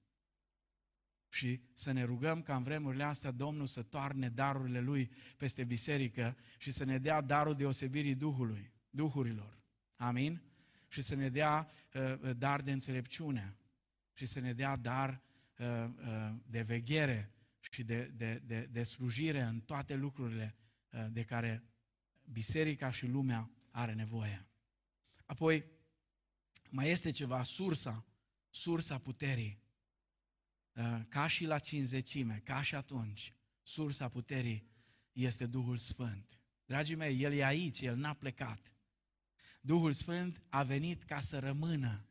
S2: Și să ne rugăm ca în vremurile astea Domnul să toarne darurile Lui peste biserică și să ne dea darul deosebirii Duhului, Duhurilor. Amin? Și să ne dea uh, dar de înțelepciune și să ne dea dar uh, uh, de veghere și de, de, de, de slujire în toate lucrurile uh, de care biserica și lumea are nevoie. Apoi, mai este ceva, sursa, sursa puterii. Uh, ca și la cinzecime, ca și atunci, sursa puterii este Duhul Sfânt. Dragii mei, El e aici, El n-a plecat. Duhul Sfânt a venit ca să rămână.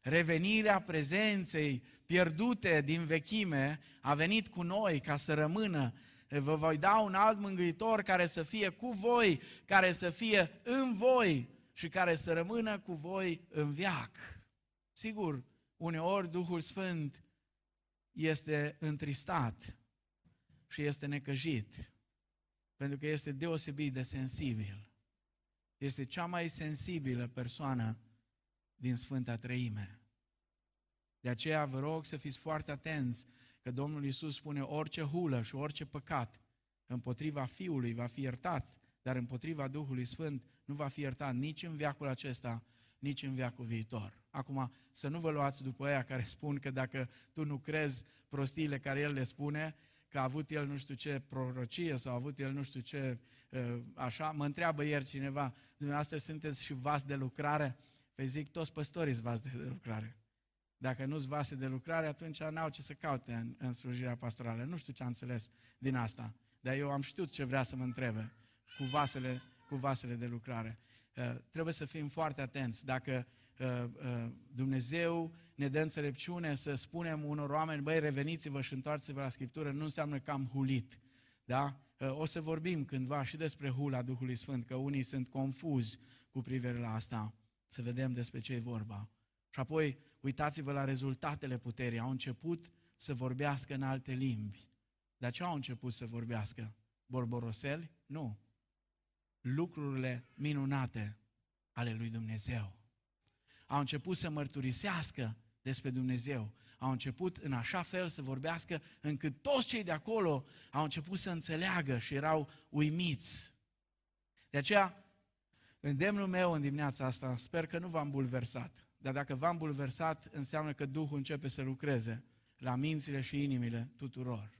S2: Revenirea prezenței pierdute din vechime a venit cu noi ca să rămână. Vă voi da un alt mângâitor care să fie cu voi, care să fie în voi și care să rămână cu voi în viac. Sigur, uneori Duhul Sfânt este întristat și este necăjit, pentru că este deosebit de sensibil. Este cea mai sensibilă persoană din Sfânta Treime. De aceea vă rog să fiți foarte atenți că Domnul Isus spune orice hulă și orice păcat împotriva Fiului va fi iertat, dar împotriva Duhului Sfânt nu va fi iertat nici în viacul acesta, nici în viacul viitor. Acum, să nu vă luați după aia care spun că dacă tu nu crezi prostiile care el le spune, că a avut el nu știu ce prorocie sau a avut el nu știu ce ă, așa, mă întreabă ieri cineva, dumneavoastră sunteți și vas de lucrare? Păi zic, toți păstorii sunt vas de lucrare. Dacă nu-s vase de lucrare, atunci n-au ce să caute în, în slujirea pastorală. Nu știu ce am înțeles din asta, dar eu am știut ce vrea să mă întrebe cu vasele, cu vasele de lucrare. Uh, trebuie să fim foarte atenți. Dacă uh, uh, Dumnezeu ne dă înțelepciune să spunem unor oameni, băi, reveniți-vă și întoarceți-vă la Scriptură, nu înseamnă că am hulit. Da? O să vorbim cândva și despre hula Duhului Sfânt, că unii sunt confuzi cu privire la asta. Să vedem despre ce e vorba. Și apoi, uitați-vă la rezultatele puterii. Au început să vorbească în alte limbi. Dar ce au început să vorbească? Borboroseli? Nu lucrurile minunate ale lui Dumnezeu. Au început să mărturisească despre Dumnezeu. Au început în așa fel să vorbească încât toți cei de acolo au început să înțeleagă și erau uimiți. De aceea, îndemnul meu în dimineața asta, sper că nu v-am bulversat, dar dacă v-am bulversat, înseamnă că Duhul începe să lucreze la mințile și inimile tuturor.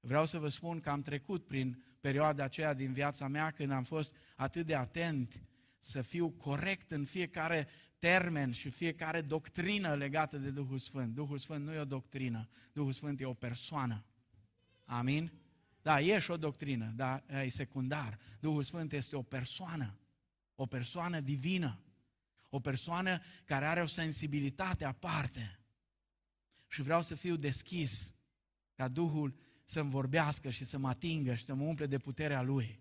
S2: Vreau să vă spun că am trecut prin perioada aceea din viața mea când am fost atât de atent să fiu corect în fiecare termen și fiecare doctrină legată de Duhul Sfânt. Duhul Sfânt nu e o doctrină, Duhul Sfânt e o persoană. Amin? Da, e și o doctrină, dar e secundar. Duhul Sfânt este o persoană, o persoană divină, o persoană care are o sensibilitate aparte. Și vreau să fiu deschis ca Duhul să-mi vorbească și să mă atingă și să mă umple de puterea Lui.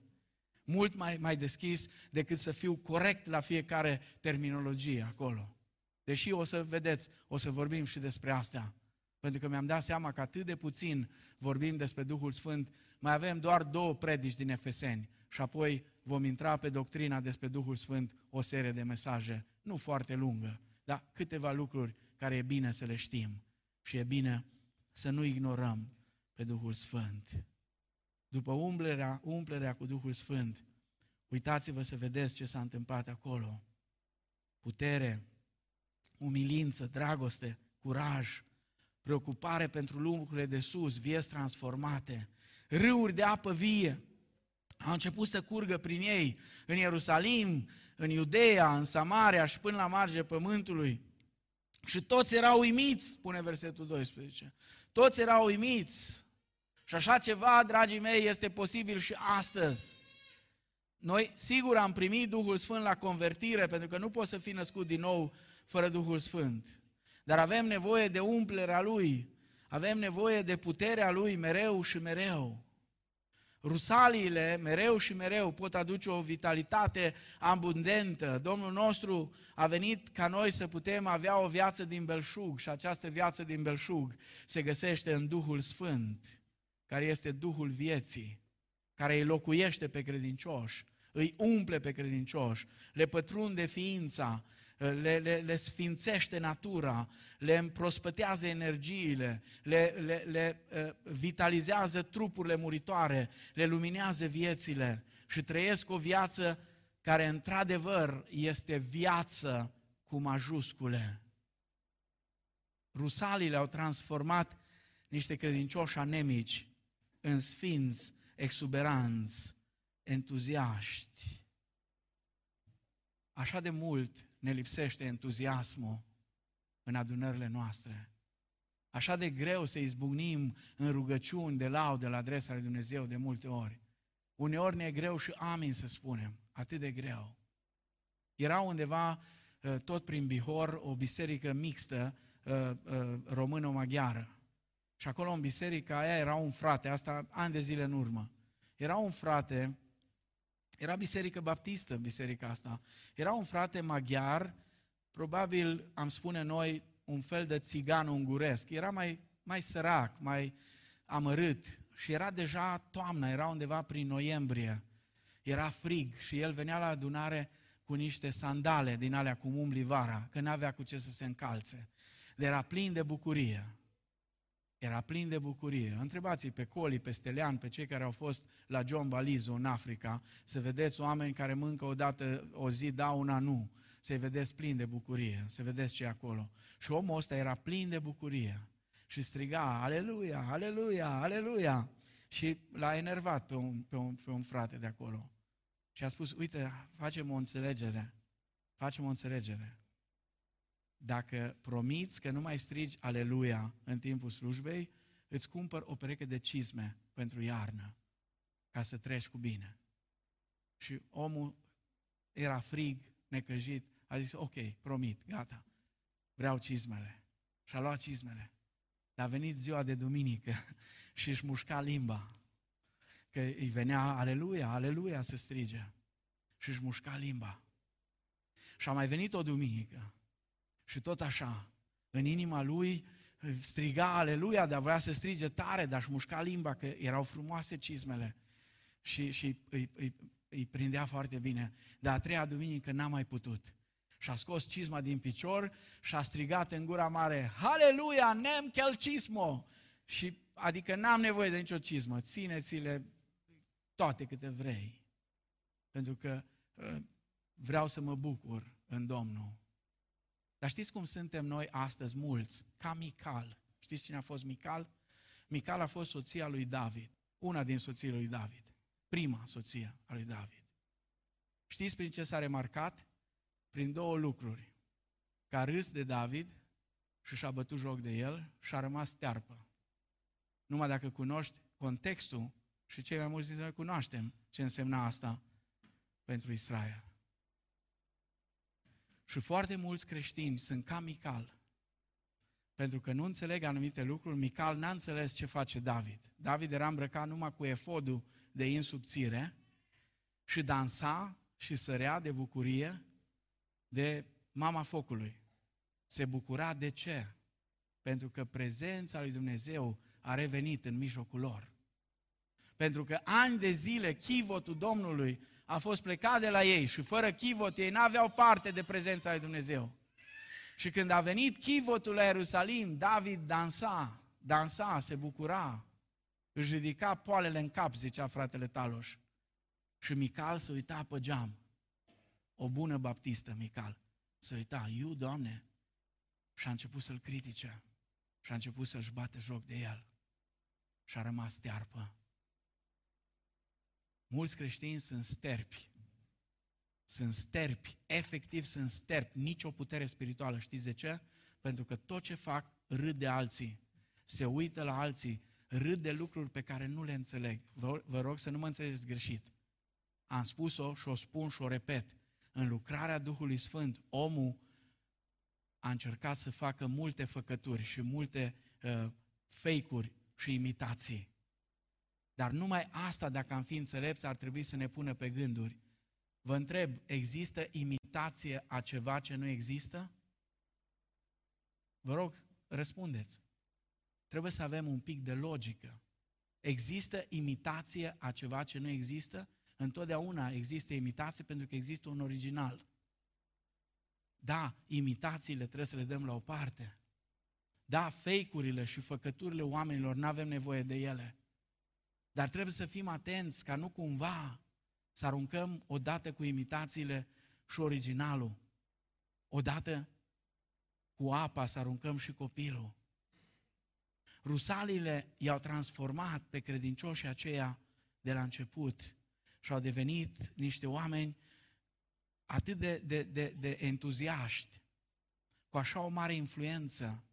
S2: Mult mai, mai deschis decât să fiu corect la fiecare terminologie acolo. Deși o să vedeți, o să vorbim și despre asta. Pentru că mi-am dat seama că atât de puțin vorbim despre Duhul Sfânt, mai avem doar două predici din Efeseni și apoi vom intra pe doctrina despre Duhul Sfânt o serie de mesaje, nu foarte lungă, dar câteva lucruri care e bine să le știm și e bine să nu ignorăm pe Duhul Sfânt. După umplerea, umplerea cu Duhul Sfânt, Uitați-vă să vedeți ce s-a întâmplat acolo. Putere, umilință, dragoste, curaj, preocupare pentru lucrurile de sus, vieți transformate, râuri de apă vie. Au început să curgă prin ei în Ierusalim, în Iudeea, în Samaria și până la marge pământului. Și toți erau uimiți, spune versetul 12. Toți erau uimiți. Și așa ceva, dragii mei, este posibil și astăzi. Noi, sigur, am primit Duhul Sfânt la convertire, pentru că nu poți să fii născut din nou fără Duhul Sfânt. Dar avem nevoie de umplerea Lui, avem nevoie de puterea Lui mereu și mereu. Rusaliile, mereu și mereu, pot aduce o vitalitate abundentă. Domnul nostru a venit ca noi să putem avea o viață din belșug și această viață din belșug se găsește în Duhul Sfânt, care este Duhul vieții, care îi locuiește pe credincioși, îi umple pe credincioși, le pătrunde ființa, le, le, le sfințește natura, le împrospătează energiile, le, le, le uh, vitalizează trupurile muritoare, le luminează viețile și trăiesc o viață care într-adevăr este viață cu majuscule. Rusalii au transformat niște credincioși anemici în sfinți, exuberanți, entuziaști. Așa de mult ne lipsește entuziasmul în adunările noastre. Așa de greu să izbucnim în rugăciuni de laudă la adresa lui Dumnezeu de multe ori. Uneori ne e greu și amin să spunem, atât de greu. Era undeva, uh, tot prin Bihor, o biserică mixtă uh, uh, română-maghiară. Și acolo în biserica aia era un frate, asta ani de zile în urmă. Era un frate era biserică baptistă, biserica asta. Era un frate maghiar, probabil am spune noi un fel de țigan unguresc. Era mai, mai sărac, mai amărât și era deja toamnă, era undeva prin noiembrie. Era frig și el venea la adunare cu niște sandale din alea cum umbli vara, că n-avea cu ce să se încalțe. De era plin de bucurie. Era plin de bucurie. Întrebați-i pe Coli, pe Stelian, pe cei care au fost la John Balizo în Africa, să vedeți oameni care mâncă o dată o zi, da, una nu. Să-i vedeți plin de bucurie, să vedeți ce e acolo. Și omul ăsta era plin de bucurie și striga, aleluia, aleluia, aleluia. Și l-a enervat pe un, pe, un, pe un frate de acolo. Și a spus, uite, facem o înțelegere. Facem o înțelegere dacă promiți că nu mai strigi aleluia în timpul slujbei, îți cumpăr o pereche de cizme pentru iarnă, ca să treci cu bine. Și omul era frig, necăjit, a zis, ok, promit, gata, vreau cizmele. Și a luat cizmele. Dar a venit ziua de duminică [LAUGHS] și își mușca limba. Că îi venea aleluia, aleluia să strige. Și își mușca limba. Și a mai venit o duminică și tot așa, în inima lui striga aleluia, dar voia să strige tare, dar își mușca limba, că erau frumoase cizmele. Și, și îi, îi, îi prindea foarte bine. Dar a treia duminică n-a mai putut. Și a scos cizma din picior și a strigat în gura mare, Haleluia, nem chel cismo! Și adică n-am nevoie de nicio cizmă, țineți-le toate câte vrei. Pentru că uh, vreau să mă bucur în Domnul. Dar știți cum suntem noi astăzi mulți? Ca Mical. Știți cine a fost Mical? Mical a fost soția lui David. Una din soțiile lui David. Prima soție a lui David. Știți prin ce s-a remarcat? Prin două lucruri. Că a râs de David și și-a bătut joc de el și a rămas tearpă. Numai dacă cunoști contextul și cei mai mulți dintre noi cunoaștem ce însemna asta pentru Israel. Și foarte mulți creștini sunt ca Mical. Pentru că nu înțeleg anumite lucruri, Mical n-a înțeles ce face David. David era îmbrăcat numai cu efodul de insubțire și dansa și sărea de bucurie de mama focului. Se bucura de ce? Pentru că prezența lui Dumnezeu a revenit în mijlocul lor. Pentru că ani de zile chivotul Domnului a fost plecat de la ei și fără chivot ei n-aveau parte de prezența lui Dumnezeu. Și când a venit chivotul la Ierusalim, David dansa, dansa, se bucura, își ridica poalele în cap, zicea fratele Taloș. Și Mical se uita pe geam. O bună baptistă, Mical. Se uita, iu, Doamne, și a început să-l critique. Și a început să-și bate joc de el. Și a rămas tearpă. Mulți creștini sunt sterpi. Sunt sterpi, efectiv sunt sterpi, nici o putere spirituală. Știți de ce? Pentru că tot ce fac râd de alții, se uită la alții, râd de lucruri pe care nu le înțeleg. Vă, vă rog să nu mă înțelegeți greșit. Am spus-o și o spun și o repet. În lucrarea Duhului Sfânt, omul a încercat să facă multe făcături și multe uh, fake-uri și imitații. Dar numai asta, dacă am fi înțelepți, ar trebui să ne pună pe gânduri. Vă întreb, există imitație a ceva ce nu există? Vă rog, răspundeți. Trebuie să avem un pic de logică. Există imitație a ceva ce nu există? Întotdeauna există imitație pentru că există un original. Da, imitațiile trebuie să le dăm la o parte. Da, fake-urile și făcăturile oamenilor, nu avem nevoie de ele. Dar trebuie să fim atenți ca nu cumva să aruncăm odată cu imitațiile și originalul. Odată cu apa să aruncăm și copilul. Rusalile i-au transformat pe credincioșii aceia de la început și au devenit niște oameni atât de, de, de, de entuziaști, cu așa o mare influență,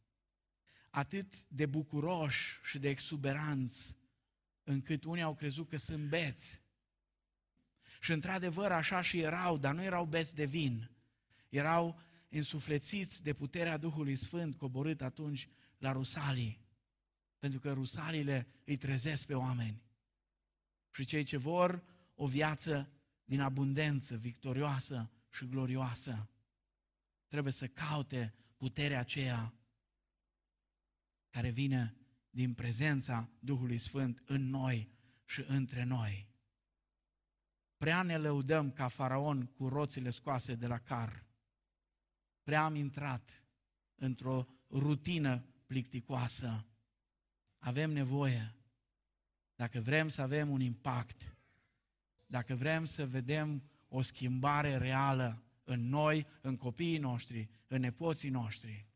S2: atât de bucuroși și de exuberanți, încât unii au crezut că sunt beți. Și într-adevăr așa și erau, dar nu erau beți de vin. Erau însuflețiți de puterea Duhului Sfânt coborât atunci la Rusalii. Pentru că Rusalile îi trezesc pe oameni. Și cei ce vor o viață din abundență, victorioasă și glorioasă, trebuie să caute puterea aceea care vine din prezența Duhului Sfânt în noi și între noi. Prea ne lăudăm ca faraon cu roțile scoase de la car. Prea am intrat într-o rutină plicticoasă. Avem nevoie, dacă vrem să avem un impact, dacă vrem să vedem o schimbare reală în noi, în copiii noștri, în nepoții noștri,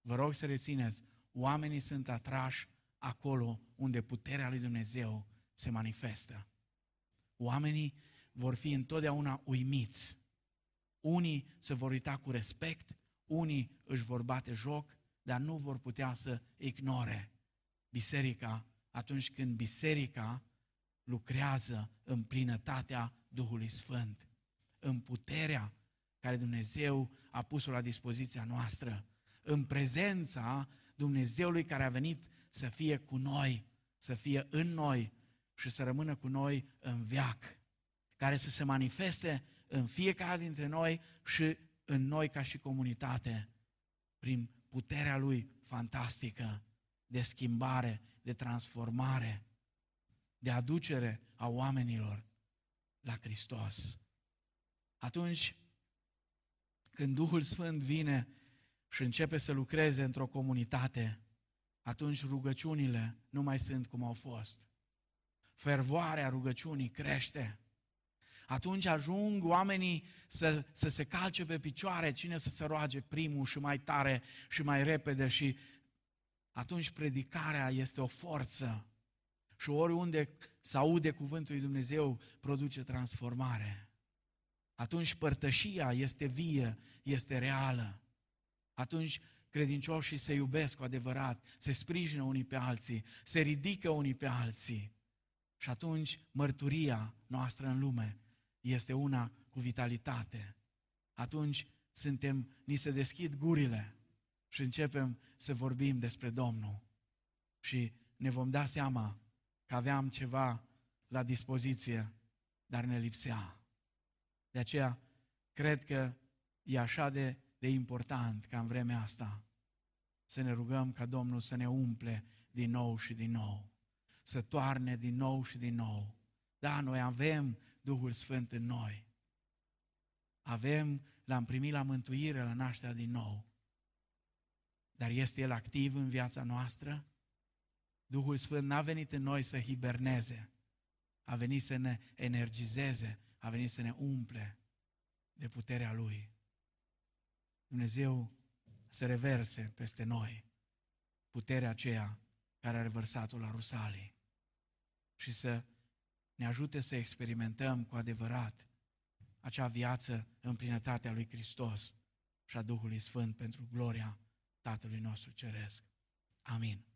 S2: vă rog să rețineți, oamenii sunt atrași acolo unde puterea lui Dumnezeu se manifestă. Oamenii vor fi întotdeauna uimiți. Unii se vor uita cu respect, unii își vor bate joc, dar nu vor putea să ignore biserica atunci când biserica lucrează în plinătatea Duhului Sfânt, în puterea care Dumnezeu a pus-o la dispoziția noastră, în prezența Dumnezeului care a venit să fie cu noi, să fie în noi și să rămână cu noi în viac, care să se manifeste în fiecare dintre noi și în noi ca și comunitate, prin puterea Lui fantastică de schimbare, de transformare, de aducere a oamenilor la Hristos. Atunci când Duhul Sfânt vine și începe să lucreze într-o comunitate, atunci rugăciunile nu mai sunt cum au fost. Fervoarea rugăciunii crește. Atunci ajung oamenii să, să se calce pe picioare, cine să se roage primul și mai tare și mai repede și atunci predicarea este o forță și oriunde se aude cuvântul lui Dumnezeu produce transformare. Atunci părtășia este vie, este reală. Atunci credincioșii se iubesc cu adevărat, se sprijină unii pe alții, se ridică unii pe alții. Și atunci mărturia noastră în lume este una cu vitalitate. Atunci suntem, ni se deschid gurile și începem să vorbim despre Domnul. Și ne vom da seama că aveam ceva la dispoziție, dar ne lipsea. De aceea, cred că e așa de, de important ca în vremea asta să ne rugăm ca Domnul să ne umple din nou și din nou, să toarne din nou și din nou. Da, noi avem Duhul Sfânt în noi. Avem, l-am primit la mântuire, la nașterea din nou. Dar este El activ în viața noastră? Duhul Sfânt n-a venit în noi să hiberneze. a venit să ne energizeze, a venit să ne umple de puterea Lui. Dumnezeu să reverse peste noi puterea aceea care a revărsat-o la Rusalii și să ne ajute să experimentăm cu adevărat acea viață în plinătatea lui Hristos și a Duhului Sfânt pentru gloria Tatălui nostru Ceresc. Amin.